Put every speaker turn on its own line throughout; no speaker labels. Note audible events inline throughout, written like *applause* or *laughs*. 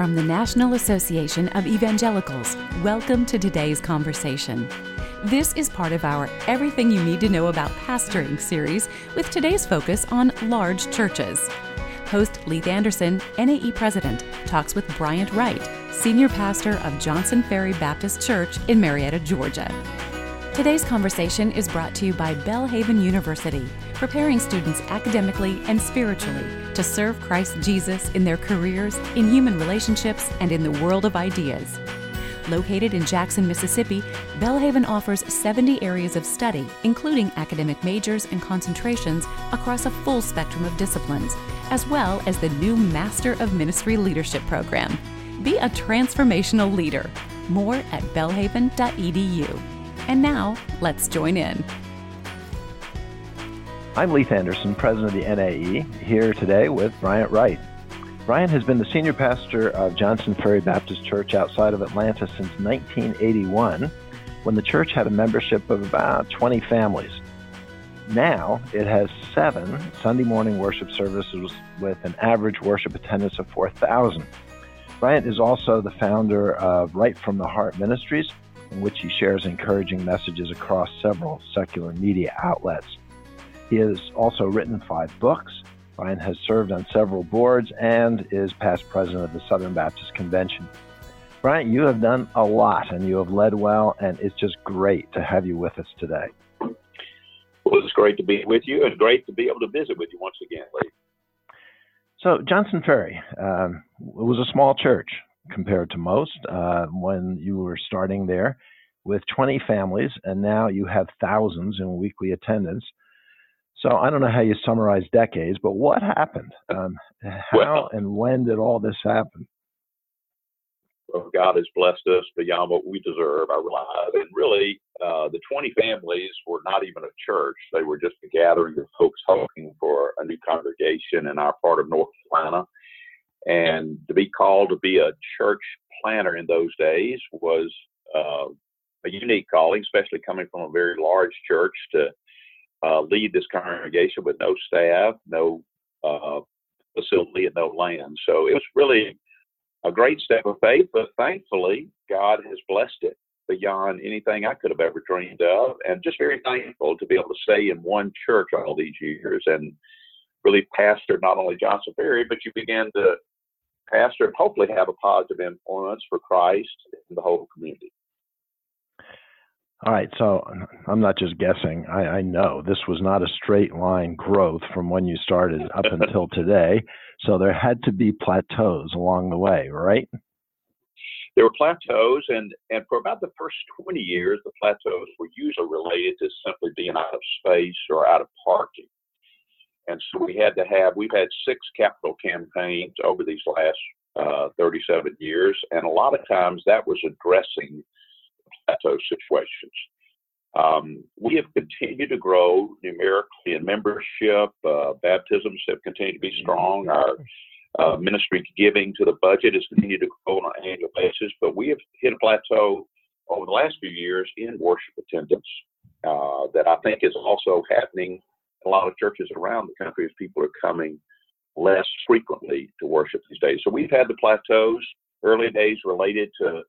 From the National Association of Evangelicals, welcome to today's conversation. This is part of our Everything You Need to Know About Pastoring series with today's focus on large churches. Host Leith Anderson, NAE President, talks with Bryant Wright, Senior Pastor of Johnson Ferry Baptist Church in Marietta, Georgia. Today's conversation is brought to you by Belhaven University, preparing students academically and spiritually to serve Christ Jesus in their careers, in human relationships, and in the world of ideas. Located in Jackson, Mississippi, Belhaven offers 70 areas of study, including academic majors and concentrations across a full spectrum of disciplines, as well as the new Master of Ministry Leadership program. Be a transformational leader. More at belhaven.edu. And now, let's join in.
I'm Leith Anderson, president of the NAE, here today with Bryant Wright. Bryant has been the senior pastor of Johnson Ferry Baptist Church outside of Atlanta since 1981, when the church had a membership of about 20 families. Now it has seven Sunday morning worship services with an average worship attendance of 4,000. Bryant is also the founder of Right from the Heart Ministries, in which he shares encouraging messages across several secular media outlets. He has also written five books. Bryant has served on several boards and is past president of the Southern Baptist Convention. Bryant, you have done a lot and you have led well, and it's just great to have you with us today.
Well, it's great to be with you and great to be able to visit with you once again, Lee.
So, Johnson Ferry um, was a small church compared to most uh, when you were starting there with 20 families, and now you have thousands in weekly attendance. So I don't know how you summarize decades, but what happened? Um, how well, and when did all this happen?
Well, God has blessed us beyond what we deserve, I realize. And really, uh, the 20 families were not even a church. They were just a gathering of folks hoping for a new congregation in our part of North Carolina. And to be called to be a church planter in those days was uh, a unique calling, especially coming from a very large church to uh, lead this congregation with no staff, no uh, facility, and no land. So it was really a great step of faith, but thankfully, God has blessed it beyond anything I could have ever dreamed of, and just very thankful to be able to stay in one church all these years and really pastor not only Johnson Ferry, but you began to pastor and hopefully have a positive influence for Christ in the whole community.
All right, so I'm not just guessing. I, I, know this was not a straight line growth from when you started up *laughs* until today. So there had to be plateaus along the way, right?
There were plateaus, and, and for about the first 20 years, the plateaus were usually related to simply being out of space or out of parking. And so we had to have, we've had six capital campaigns over these last uh, 37 years, and a lot of times that was addressing plateau situations. Um, we have continued to grow numerically in membership. Uh, baptisms have continued to be strong. Our uh, ministry giving to the budget has continued to grow on an annual basis, but we have hit a plateau over the last few years in worship attendance uh, that I think is also happening a lot of churches around the country as people are coming less frequently to worship these days. So we've had the plateaus, early days related to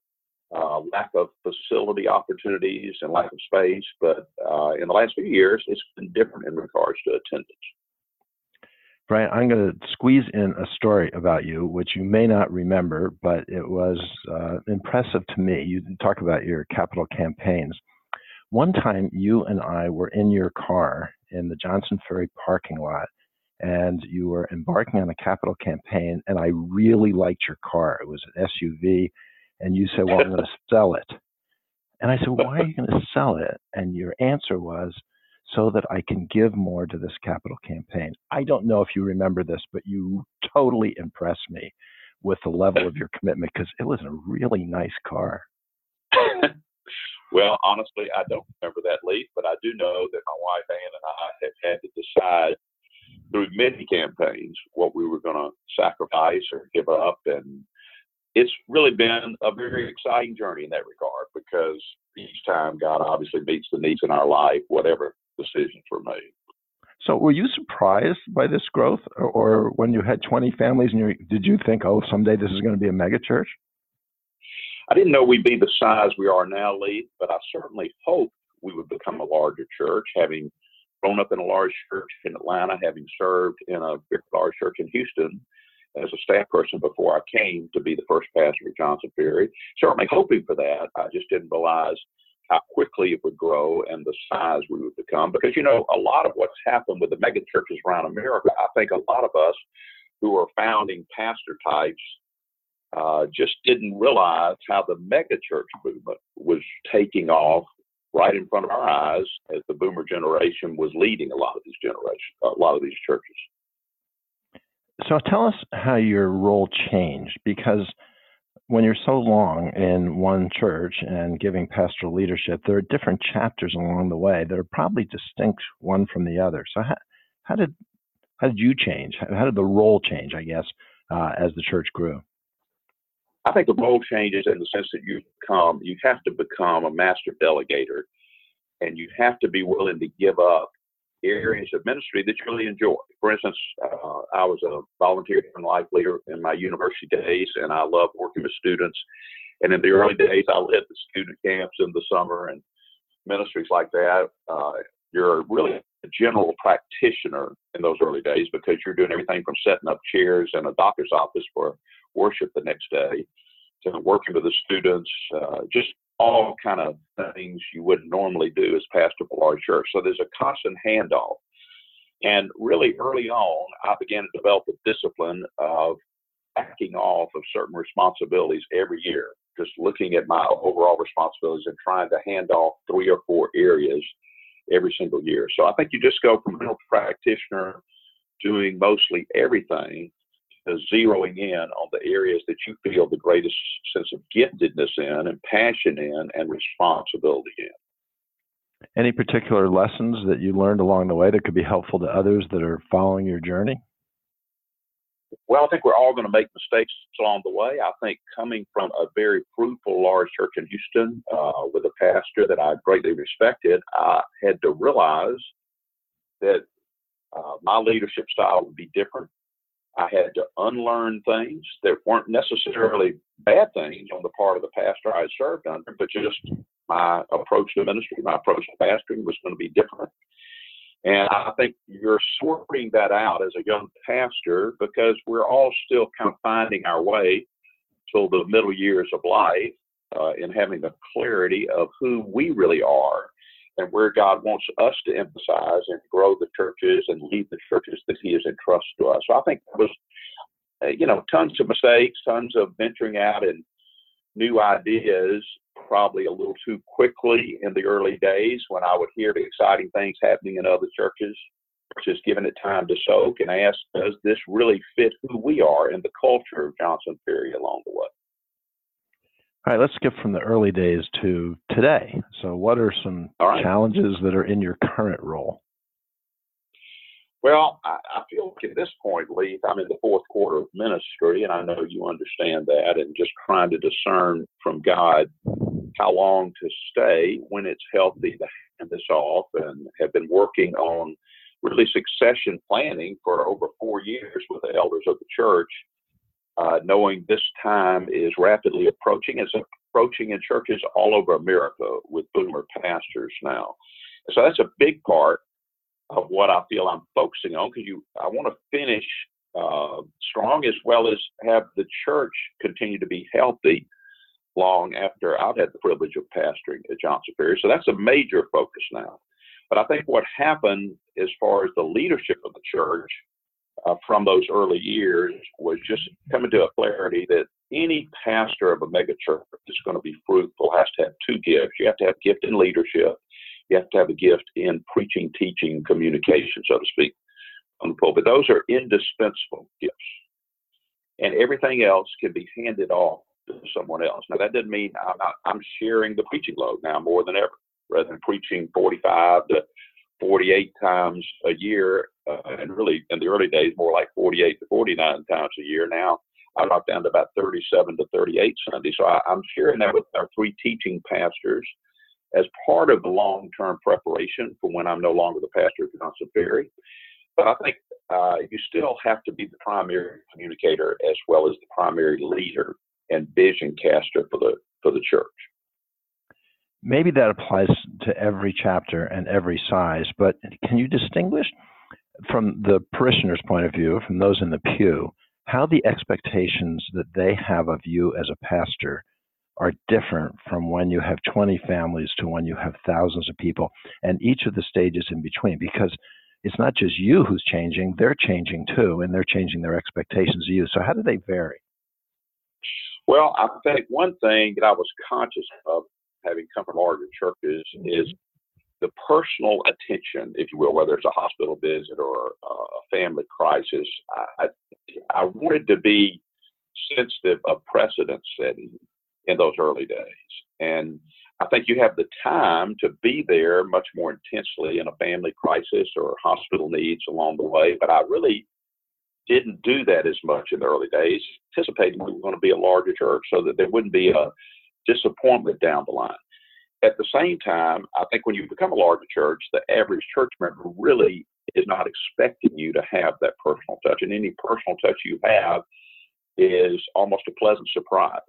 lack of facility opportunities and lack of space, but uh, in the last few years, it's been different in regards to attendance.
Bryant, I'm going to squeeze in a story about you, which you may not remember, but it was uh, impressive to me. You talk about your capital campaigns. One time, you and I were in your car in the Johnson Ferry parking lot and you were embarking on a capital campaign and I really liked your car. It was an SUV and you said, Well, I'm going to sell it. And I said, Why are you *laughs* going to sell it? And your answer was, So that I can give more to this capital campaign. I don't know if you remember this, but you totally impressed me with the level of your *laughs* commitment because it was a really nice car.
Well, honestly, I don't remember that leap, but I do know that my wife Ann and I have had to decide through many campaigns what we were going to sacrifice or give up, and it's really been a very exciting journey in that regard because each time God obviously meets the needs in our life, whatever decisions were made.
So, were you surprised by this growth, or, or when you had 20 families, and you, did you think, "Oh, someday this is going to be a megachurch"?
I didn't know we'd be the size we are now, Lee, but I certainly hoped we would become a larger church, having grown up in a large church in Atlanta, having served in a very large church in Houston as a staff person before I came to be the first pastor of Johnson Ferry. Certainly hoping for that. I just didn't realize how quickly it would grow and the size we would become. Because, you know, a lot of what's happened with the mega churches around America, I think a lot of us who are founding pastor types uh, just didn't realize how the mega church movement was taking off right in front of our eyes as the boomer generation was leading a lot of these generations, a lot of these churches.
So tell us how your role changed because when you're so long in one church and giving pastoral leadership, there are different chapters along the way that are probably distinct one from the other. So how, how did how did you change? How did the role change? I guess uh, as the church grew.
I think the role changes in the sense that you become you have to become a master delegator, and you have to be willing to give up areas of ministry that you really enjoy. For instance, uh, I was a volunteer Young Life leader in my university days, and I love working with students. And in the early days, I led the student camps in the summer and ministries like that. Uh, you're really a general practitioner in those early days because you're doing everything from setting up chairs in a doctor's office for worship the next day to working with the students, uh, just all kind of things you wouldn't normally do as pastor of a large church. So there's a constant handoff. And really early on, I began to develop a discipline of backing off of certain responsibilities every year, just looking at my overall responsibilities and trying to hand off three or four areas every single year. So I think you just go from a practitioner doing mostly everything zeroing in on the areas that you feel the greatest sense of giftedness in and passion in and responsibility in.
Any particular lessons that you learned along the way that could be helpful to others that are following your journey?
Well, I think we're all going to make mistakes along the way. I think coming from a very fruitful large church in Houston uh, with a pastor that I greatly respected, I had to realize that uh, my leadership style would be different I had to unlearn things that weren't necessarily bad things on the part of the pastor I had served under, but just my approach to ministry, my approach to pastoring was going to be different. And I think you're sorting that out as a young pastor because we're all still kind of finding our way till the middle years of life uh, in having the clarity of who we really are and where God wants us to emphasize and grow the churches and lead the churches that He has entrusted to us. So I think there was, uh, you know, tons of mistakes, tons of venturing out and new ideas, probably a little too quickly in the early days when I would hear the exciting things happening in other churches. Just giving it time to soak and ask, does this really fit who we are and the culture of Johnson Ferry along the way?
All right, let's skip from the early days to today. So, what are some right. challenges that are in your current role?
Well, I, I feel like at this point, Lee, I'm in the fourth quarter of ministry, and I know you understand that, and just trying to discern from God how long to stay when it's healthy to hand this off, and have been working on really succession planning for over four years with the elders of the church uh, knowing this time is rapidly approaching. It's approaching in churches all over America with boomer pastors now. So that's a big part of what I feel I'm focusing on because you I want to finish uh, strong as well as have the church continue to be healthy long after I've had the privilege of pastoring at Johnson Ferry. So that's a major focus now. But I think what happened as far as the leadership of the church uh, from those early years was just coming to a clarity that any pastor of a megachurch that's going to be fruitful has to have two gifts. You have to have a gift in leadership. You have to have a gift in preaching, teaching, communication, so to speak, on the pulpit. Those are indispensable gifts. And everything else can be handed off to someone else. Now, that doesn't mean I'm, not, I'm sharing the preaching load now more than ever. Rather than preaching 45 to 48 times a year, uh, and really in the early days, more like 48 to 49 times a year. Now I dropped down to about 37 to 38 Sundays. So I, I'm sharing that with our three teaching pastors as part of the long term preparation for when I'm no longer the pastor of Johnson Ferry. But I think uh, you still have to be the primary communicator as well as the primary leader and vision caster for the for the church.
Maybe that applies to every chapter and every size, but can you distinguish from the parishioner's point of view, from those in the pew, how the expectations that they have of you as a pastor are different from when you have 20 families to when you have thousands of people and each of the stages in between? Because it's not just you who's changing they're changing too and they're changing their expectations of you. So how do they vary?
Well i think one thing that i was conscious of having come from larger churches mm-hmm. is the personal attention, if you will, whether it's a hospital visit or a family crisis. I, I wanted to be sensitive of precedent setting in those early days. And I think you have the time to be there much more intensely in a family crisis or hospital needs along the way. But I really didn't do that as much in the early days, anticipating we were going to be a larger church so that there wouldn't be a disappointment down the line. At the same time, I think when you become a larger church, the average church member really is not expecting you to have that personal touch. And any personal touch you have is almost a pleasant surprise.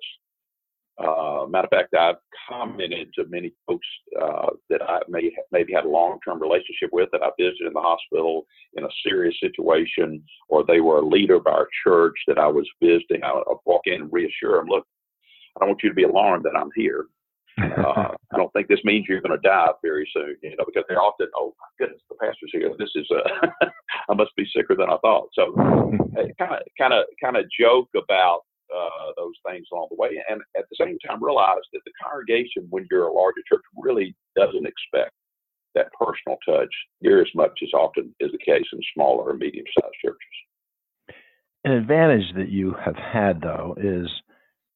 Uh, matter of fact, I've commented to many folks uh, that I may maybe had a long-term relationship with that I visited in the hospital in a serious situation, or they were a leader of our church that I was visiting. I would walk in and reassure them, "Look, I don't want you to be alarmed that I'm here. *laughs* Uh, I don't think this means you're going to die very soon, you know, because they're often, oh my goodness, the pastor's here. This is, uh, *laughs* I must be sicker than I thought. So, kind of, kind of, kind of joke about uh, those things along the way, and at the same time realize that the congregation, when you're a larger church, really doesn't expect that personal touch near as much as often is the case in smaller or medium-sized churches.
An advantage that you have had, though, is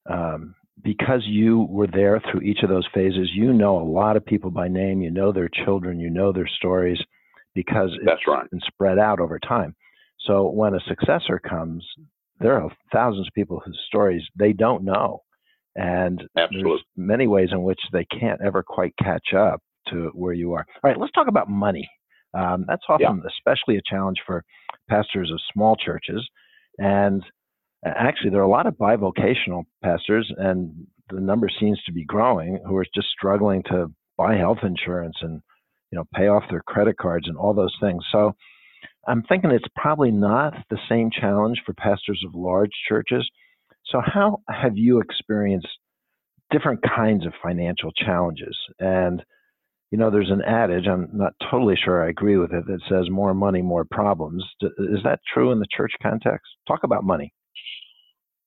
um, because you were there through each of those phases, you know a lot of people by name, you know their children, you know their stories, because
That's
it's
right.
been spread out over time. So when a successor comes, there are thousands of people whose stories they don't know. And
Absolutely.
there's many ways in which they can't ever quite catch up to where you are. All right, let's talk about money. Um, that's often yeah. especially a challenge for pastors of small churches. And actually, there are a lot of bivocational pastors, and the number seems to be growing who are just struggling to buy health insurance and you know pay off their credit cards and all those things. So I'm thinking it's probably not the same challenge for pastors of large churches. So how have you experienced different kinds of financial challenges? And you know, there's an adage, I'm not totally sure I agree with it, that says more money, more problems. Is that true in the church context? Talk about money.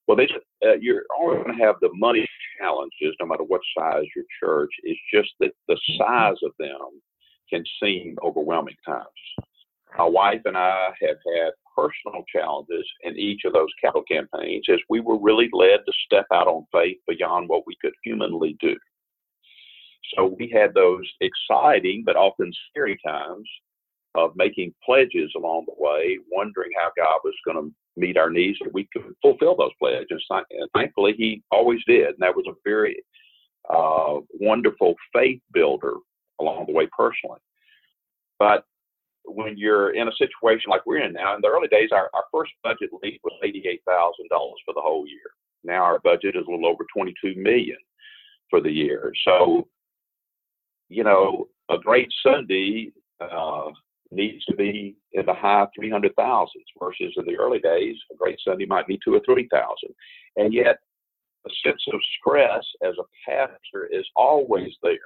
Well, they, uh, you're always going to have the money challenges, no matter what size your church. It's just that the size of them can seem overwhelming times. My wife and I have had personal challenges in each of those capital campaigns as we were really led to step out on faith beyond what we could humanly do. So we had those exciting but often scary times of making pledges along the way, wondering how God was going to meet our needs and we could fulfill those pledges. And thankfully, He always did. And that was a very uh, wonderful faith builder along the way personally. But when you're in a situation like we're in now, in the early days, our, our first budget lead was $88,000 for the whole year. Now our budget is a little over 22 million for the year. So, you know, a great Sunday uh, needs to be in the high 300,000s versus in the early days, a great Sunday might be two or 3,000. And yet, a sense of stress as a pastor is always there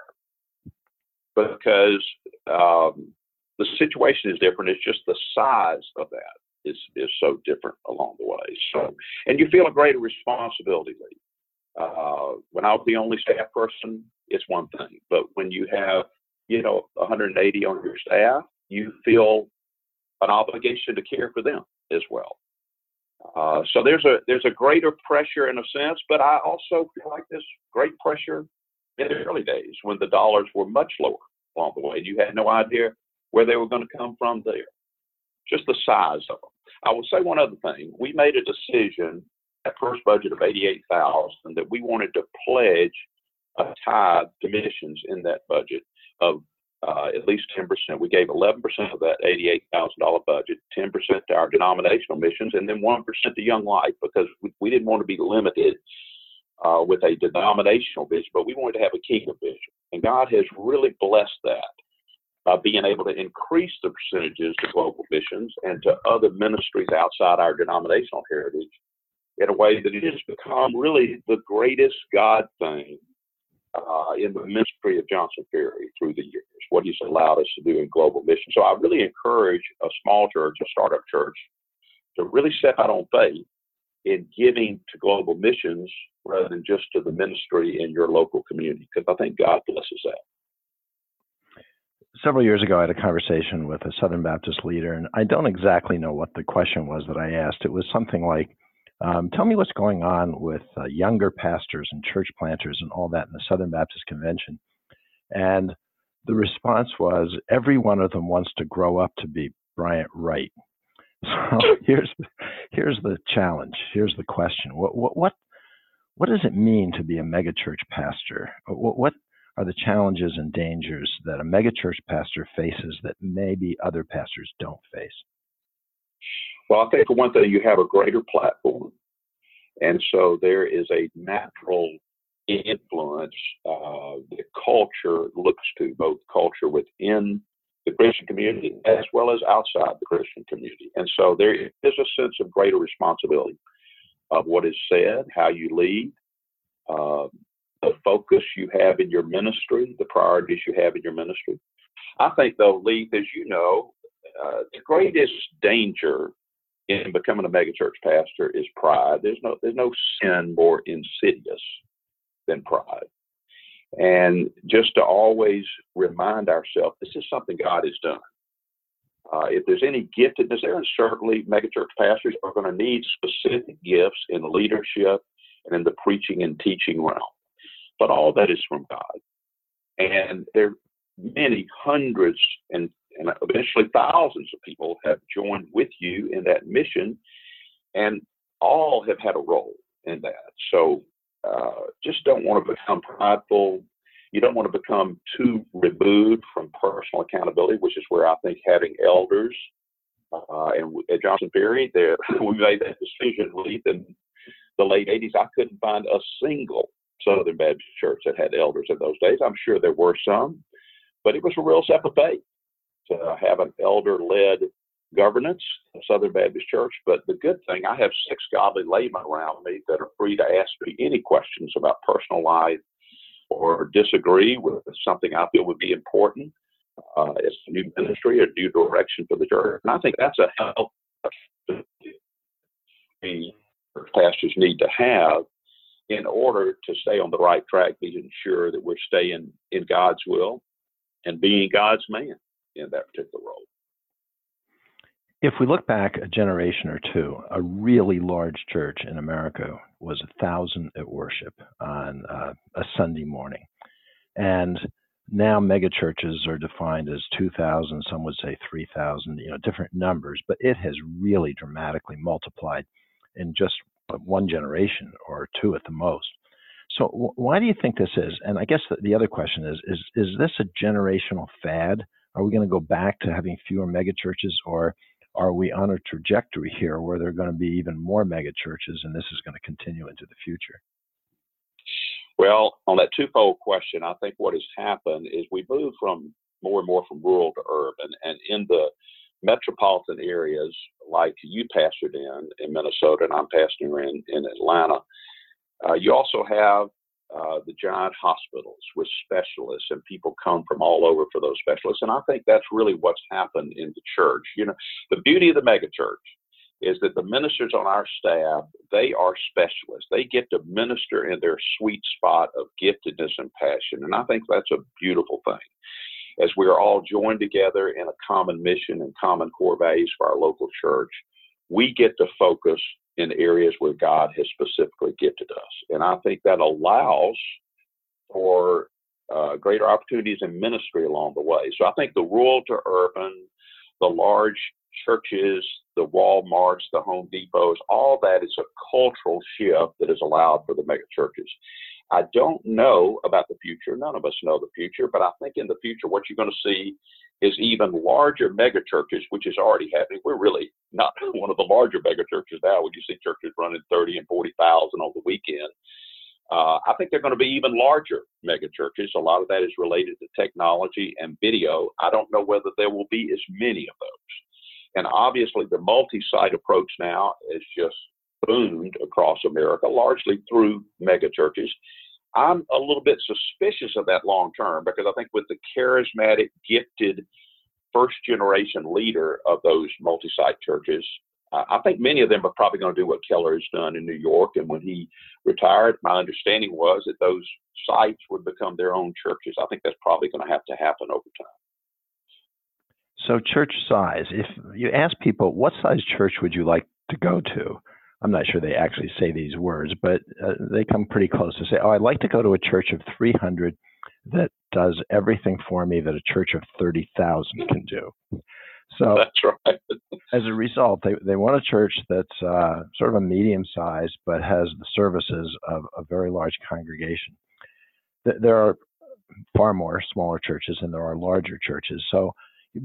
because um, the situation is different. It's just the size of that is is so different along the way. So, and you feel a greater responsibility. Uh, when I was the only staff person, it's one thing, but when you have you know 180 on your staff, you feel an obligation to care for them as well. Uh, so there's a there's a greater pressure in a sense, but I also feel like this great pressure in the early days when the dollars were much lower along the way. You had no idea where they were going to come from there. Just the size of them. I will say one other thing. We made a decision at first budget of 88,000 that we wanted to pledge a tithe to missions in that budget of uh, at least 10%. We gave 11% of that $88,000 budget, 10% to our denominational missions, and then 1% to Young Life because we, we didn't want to be limited uh, with a denominational vision, but we wanted to have a kingdom vision. And God has really blessed that by being able to increase the percentages to global missions and to other ministries outside our denominational heritage in a way that it has become really the greatest God thing uh, in the ministry of Johnson Ferry through the years, what he's allowed us to do in global mission. So I really encourage a small church, a startup church, to really step out on faith in giving to global missions rather than just to the ministry in your local community, because I think God blesses that.
Several years ago, I had a conversation with a Southern Baptist leader, and I don't exactly know what the question was that I asked. It was something like, um, tell me what's going on with uh, younger pastors and church planters and all that in the Southern Baptist Convention. And the response was every one of them wants to grow up to be Bryant Wright. *laughs* So here's here's the challenge. Here's the question. What what what what does it mean to be a megachurch pastor? What, what are the challenges and dangers that a megachurch pastor faces that maybe other pastors don't face?
Well, I think for one thing, you have a greater platform. And so there is a natural influence uh, that culture looks to, both culture within the Christian community as well as outside the Christian community. And so there is a sense of greater responsibility of what is said, how you lead, uh, the focus you have in your ministry, the priorities you have in your ministry. I think, though, Lee, as you know, uh, the greatest danger in becoming a megachurch pastor is pride. There's no there's no sin more insidious than pride. And just to always remind ourselves, this is something God has done. Uh, if there's any giftedness there, and certainly megachurch pastors are going to need specific gifts in leadership and in the preaching and teaching realm. But all that is from God. And there are many hundreds and and eventually thousands of people have joined with you in that mission, and all have had a role in that. So uh, just don't want to become prideful. You don't want to become too removed from personal accountability, which is where I think having elders uh, and at Johnson Ferry, there *laughs* we made that decision late in the late 80s. I couldn't find a single Southern Baptist church that had elders in those days. I'm sure there were some, but it was a real step of faith to have an elder led governance of Southern Baptist Church. But the good thing, I have six godly laymen around me that are free to ask me any questions about personal life or disagree with something I feel would be important uh, as a new ministry or new direction for the church. And I think that's a help the pastors need to have in order to stay on the right track, be ensure that we're staying in God's will and being God's man in that particular role.
If we look back a generation or two, a really large church in America was a thousand at worship on uh, a Sunday morning. And now megachurches are defined as 2,000, some would say 3,000, you know, different numbers, but it has really dramatically multiplied in just one generation or two at the most. So why do you think this is? And I guess the other question is, is, is this a generational fad are we going to go back to having fewer megachurches, or are we on a trajectory here where there are going to be even more megachurches, and this is going to continue into the future?
Well, on that twofold question, I think what has happened is we move from more and more from rural to urban, and in the metropolitan areas like you pastored in in Minnesota and I'm pastoring in in Atlanta, uh, you also have uh, the giant hospitals with specialists, and people come from all over for those specialists. And I think that's really what's happened in the church. You know, the beauty of the megachurch is that the ministers on our staff they are specialists. They get to minister in their sweet spot of giftedness and passion, and I think that's a beautiful thing. As we are all joined together in a common mission and common core values for our local church, we get to focus in areas where God has specifically gifted us. And I think that allows for uh, greater opportunities in ministry along the way. So I think the rural to urban, the large churches, the Walmarts, the Home Depots, all that is a cultural shift that is allowed for the mega churches. I don't know about the future. None of us know the future, but I think in the future, what you're going to see is even larger megachurches, which is already happening. We're really not *laughs* one of the larger megachurches now. When you see churches running 30 and 40,000 on the weekend, uh, I think they're going to be even larger megachurches. A lot of that is related to technology and video. I don't know whether there will be as many of those. And obviously, the multi-site approach now is just boomed across America, largely through megachurches. I'm a little bit suspicious of that long term because I think with the charismatic, gifted first generation leader of those multi site churches, uh, I think many of them are probably going to do what Keller has done in New York. And when he retired, my understanding was that those sites would become their own churches. I think that's probably going to have to happen over time.
So, church size, if you ask people, what size church would you like to go to? I'm not sure they actually say these words, but uh, they come pretty close to say, "Oh, I'd like to go to a church of 300 that does everything for me that a church of 30,000 can do."
So *laughs* that's right.
as a result, they they want a church that's uh, sort of a medium size, but has the services of a very large congregation. There are far more smaller churches than there are larger churches. So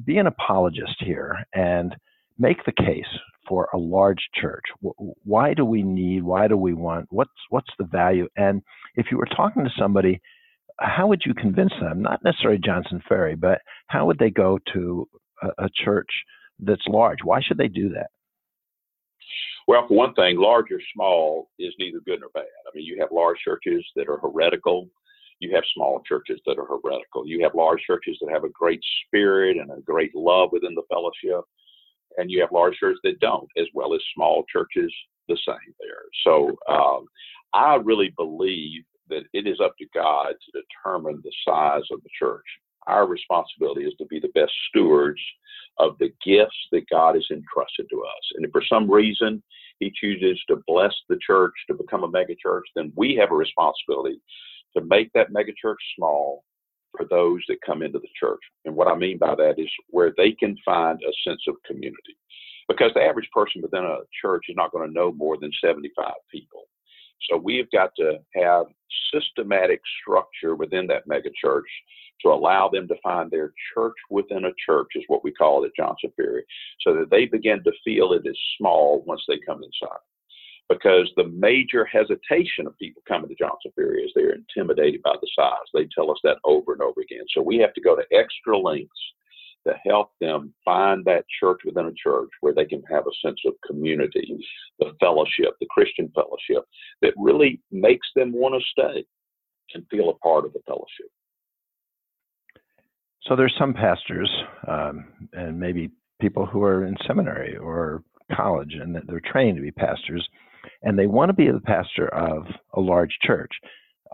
be an apologist here and make the case for a large church? Why do we need? Why do we want? What's what's the value? And if you were talking to somebody, how would you convince them? Not necessarily Johnson Ferry, but how would they go to a, a church that's large? Why should they do that?
Well, for one thing, large or small is neither good nor bad. I mean, you have large churches that are heretical. You have small churches that are heretical. You have large churches that have a great spirit and a great love within the fellowship and you have large churches that don't, as well as small churches the same there. So um, I really believe that it is up to God to determine the size of the church. Our responsibility is to be the best stewards of the gifts that God has entrusted to us. And if for some reason He chooses to bless the church to become a megachurch, then we have a responsibility to make that megachurch small for those that come into the church. And what I mean by that is where they can find a sense of community. Because the average person within a church is not going to know more than 75 people. So we've got to have systematic structure within that megachurch to allow them to find their church within a church, is what we call it at Johnson Ferry, so that they begin to feel it is small once they come inside because the major hesitation of people coming to Johnson Ferry is they're intimidated by the size. They tell us that over and over again. So we have to go to extra lengths to help them find that church within a church where they can have a sense of community, the fellowship, the Christian fellowship that really makes them want to stay and feel a part of the fellowship.
So there's some pastors um, and maybe people who are in seminary or college and they're trained to be pastors and they want to be the pastor of a large church,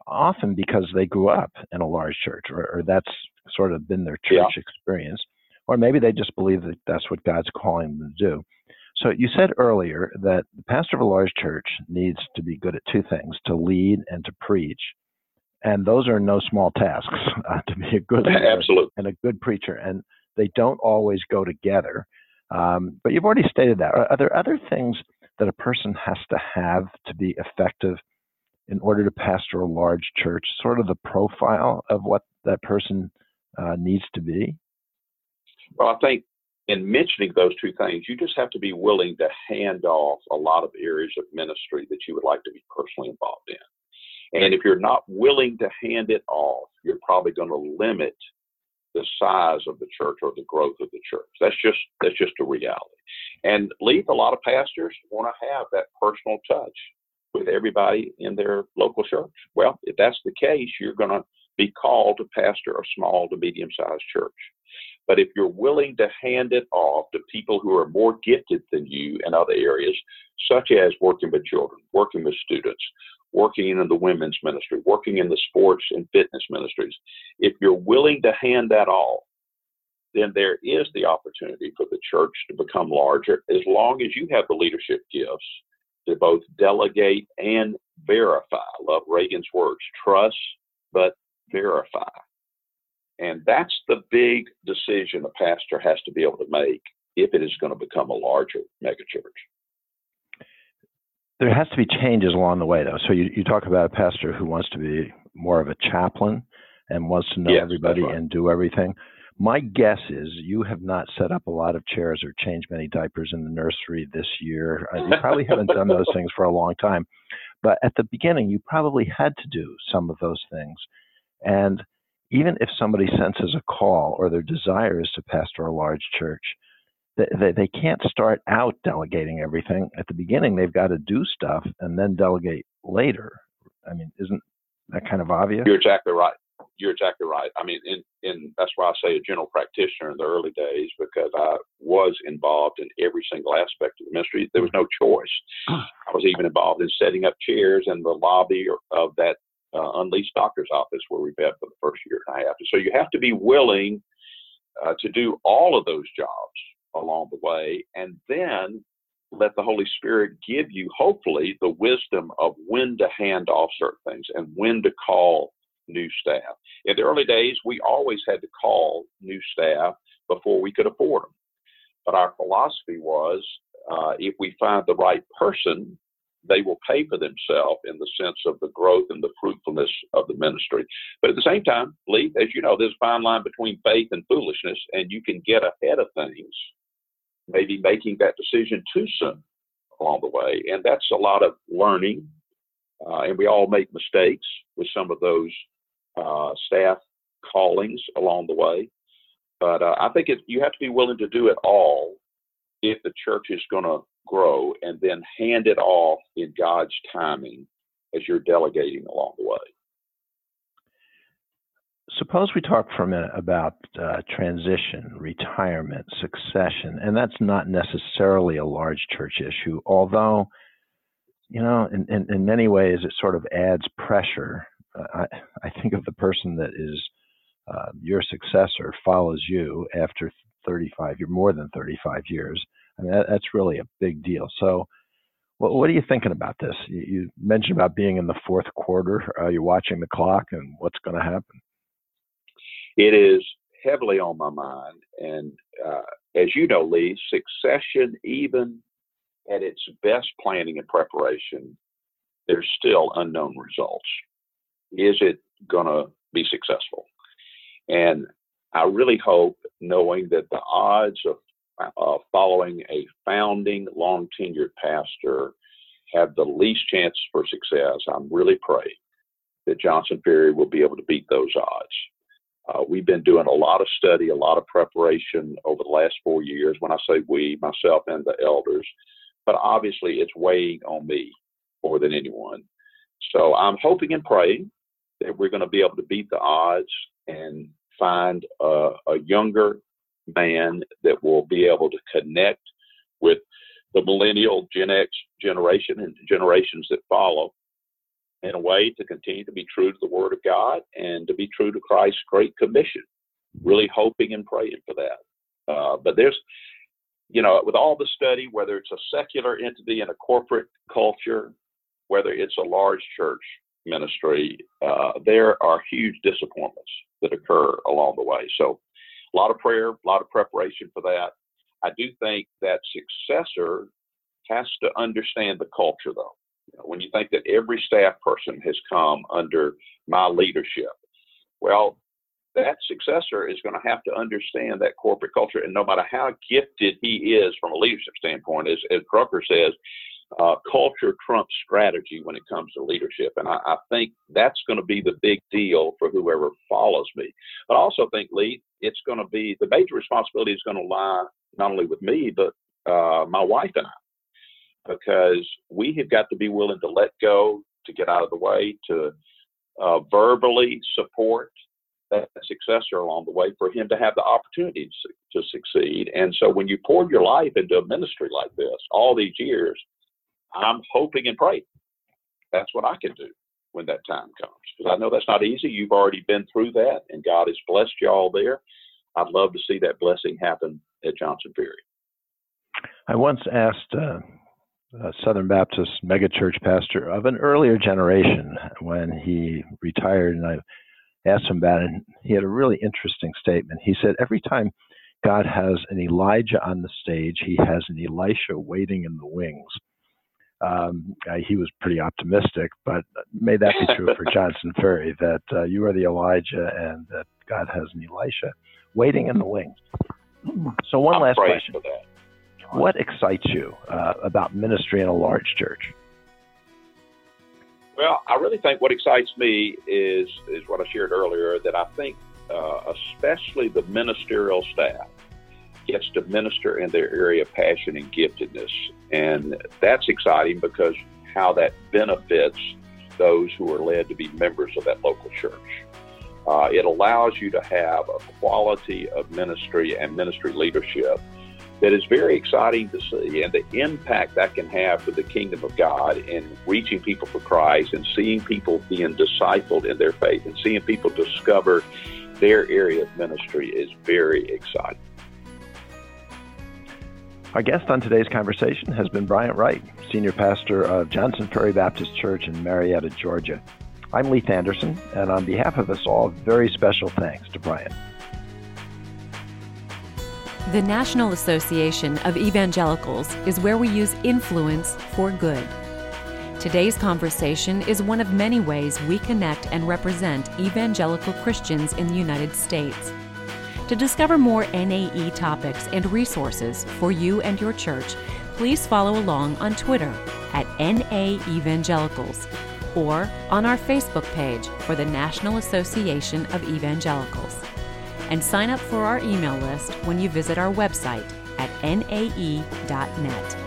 often because they grew up in a large church, or, or that's sort of been their church yeah. experience, or maybe they just believe that that's what God's calling them to do. So you said earlier that the pastor of a large church needs to be good at two things: to lead and to preach. And those are no small tasks *laughs* uh, to be a good leader and a good preacher, and they don't always go together. Um, but you've already stated that. Are, are there other things that a person has to have to be effective in order to pastor a large church, sort of the profile of what that person uh, needs to be?
Well, I think in mentioning those two things, you just have to be willing to hand off a lot of areas of ministry that you would like to be personally involved in. And if you're not willing to hand it off, you're probably going to limit the size of the church or the growth of the church. That's just that's just a reality. And leave a lot of pastors want to have that personal touch with everybody in their local church. Well, if that's the case, you're going to be called to pastor a small to medium sized church. But if you're willing to hand it off to people who are more gifted than you in other areas, such as working with children, working with students, working in the women's ministry, working in the sports and fitness ministries, if you're willing to hand that off, then there is the opportunity for the church to become larger as long as you have the leadership gifts to both delegate and verify. I love Reagan's words trust, but verify. And that's the big decision a pastor has to be able to make if it is going to become a larger megachurch.
there has to be changes along the way, though. So you, you talk about a pastor who wants to be more of a chaplain and wants to know
yes,
everybody
right.
and do everything. My guess is you have not set up a lot of chairs or changed many diapers in the nursery this year. Uh, you probably haven't done those things for a long time. But at the beginning, you probably had to do some of those things. And even if somebody senses a call or their desire is to pastor a large church, they, they can't start out delegating everything. At the beginning, they've got to do stuff and then delegate later. I mean, isn't that kind of obvious?
You're exactly right. You're exactly right. I mean, in, in that's why I say a general practitioner in the early days because I was involved in every single aspect of the ministry. There was no choice. *clears throat* I was even involved in setting up chairs in the lobby of that uh, unleashed doctor's office where we met for the first year and a half. so you have to be willing uh, to do all of those jobs along the way, and then let the Holy Spirit give you, hopefully, the wisdom of when to hand off certain things and when to call new staff. In the early days, we always had to call new staff before we could afford them. But our philosophy was uh, if we find the right person, they will pay for themselves in the sense of the growth and the fruitfulness of the ministry. But at the same time, Lee, as you know, there's a fine line between faith and foolishness, and you can get ahead of things maybe making that decision too soon along the way. And that's a lot of learning. Uh, and we all make mistakes with some of those uh, staff callings along the way. But uh, I think it, you have to be willing to do it all if the church is going to grow and then hand it off in God's timing as you're delegating along the way.
Suppose we talk for a minute about uh, transition, retirement, succession, and that's not necessarily a large church issue, although, you know, in, in, in many ways it sort of adds pressure. I, I think of the person that is uh, your successor follows you after 35, you're more than 35 years. I mean, that, that's really a big deal. So, what, what, are you thinking about this? You, you, mentioned about being in the fourth quarter. Are you watching the clock and what's going to happen?
It is heavily on my mind. And uh, as you know, Lee, succession, even at its best planning and preparation, there's still unknown results. Is it going to be successful? And I really hope, knowing that the odds of uh, following a founding, long tenured pastor have the least chance for success, I'm really praying that Johnson Ferry will be able to beat those odds. Uh, we've been doing a lot of study, a lot of preparation over the last four years. When I say we, myself and the elders, but obviously it's weighing on me more than anyone. So I'm hoping and praying that we're going to be able to beat the odds and find a, a younger man that will be able to connect with the millennial Gen X generation and generations that follow in a way to continue to be true to the Word of God and to be true to Christ's Great Commission. Really hoping and praying for that. Uh, but there's, you know, with all the study, whether it's a secular entity in a corporate culture, whether it's a large church ministry, uh, there are huge disappointments that occur along the way. So, a lot of prayer, a lot of preparation for that. I do think that successor has to understand the culture, though when you think that every staff person has come under my leadership, well, that successor is going to have to understand that corporate culture. And no matter how gifted he is from a leadership standpoint, as, as says, uh, culture trumps strategy when it comes to leadership. And I, I think that's going to be the big deal for whoever follows me. But I also think, Lee, it's going to be the major responsibility is going to lie not only with me, but uh, my wife and I because we have got to be willing to let go, to get out of the way, to uh, verbally support that successor along the way for him to have the opportunity to succeed. And so when you poured your life into a ministry like this all these years, I'm hoping and praying that's what I can do when that time comes. Because I know that's not easy. You've already been through that, and God has blessed you all there. I'd love to see that blessing happen at Johnson Ferry.
I once asked uh, a Southern Baptist megachurch pastor of an earlier generation when he retired, and I asked him about it. And he had a really interesting statement. He said, Every time God has an Elijah on the stage, he has an Elisha waiting in the wings. Um, uh, he was pretty optimistic, but may that be true for *laughs* Johnson Ferry that uh, you are the Elijah and that God has an Elisha waiting in the wings. So, one
I'm
last question. What excites you uh, about ministry in a large church?
Well, I really think what excites me is is what I shared earlier that I think, uh, especially the ministerial staff, gets to minister in their area of passion and giftedness, and that's exciting because how that benefits those who are led to be members of that local church. Uh, it allows you to have a quality of ministry and ministry leadership that is very exciting to see, and the impact that can have for the kingdom of God in reaching people for Christ and seeing people being discipled in their faith and seeing people discover their area of ministry is very exciting.
Our guest on today's conversation has been Bryant Wright, Senior Pastor of Johnson Ferry Baptist Church in Marietta, Georgia. I'm Leith Anderson, and on behalf of us all, very special thanks to Bryant.
The National Association of Evangelicals is where we use influence for good. Today's conversation is one of many ways we connect and represent evangelical Christians in the United States. To discover more NAE topics and resources for you and your church, please follow along on Twitter at NA Evangelicals or on our Facebook page for the National Association of Evangelicals. And sign up for our email list when you visit our website at nae.net.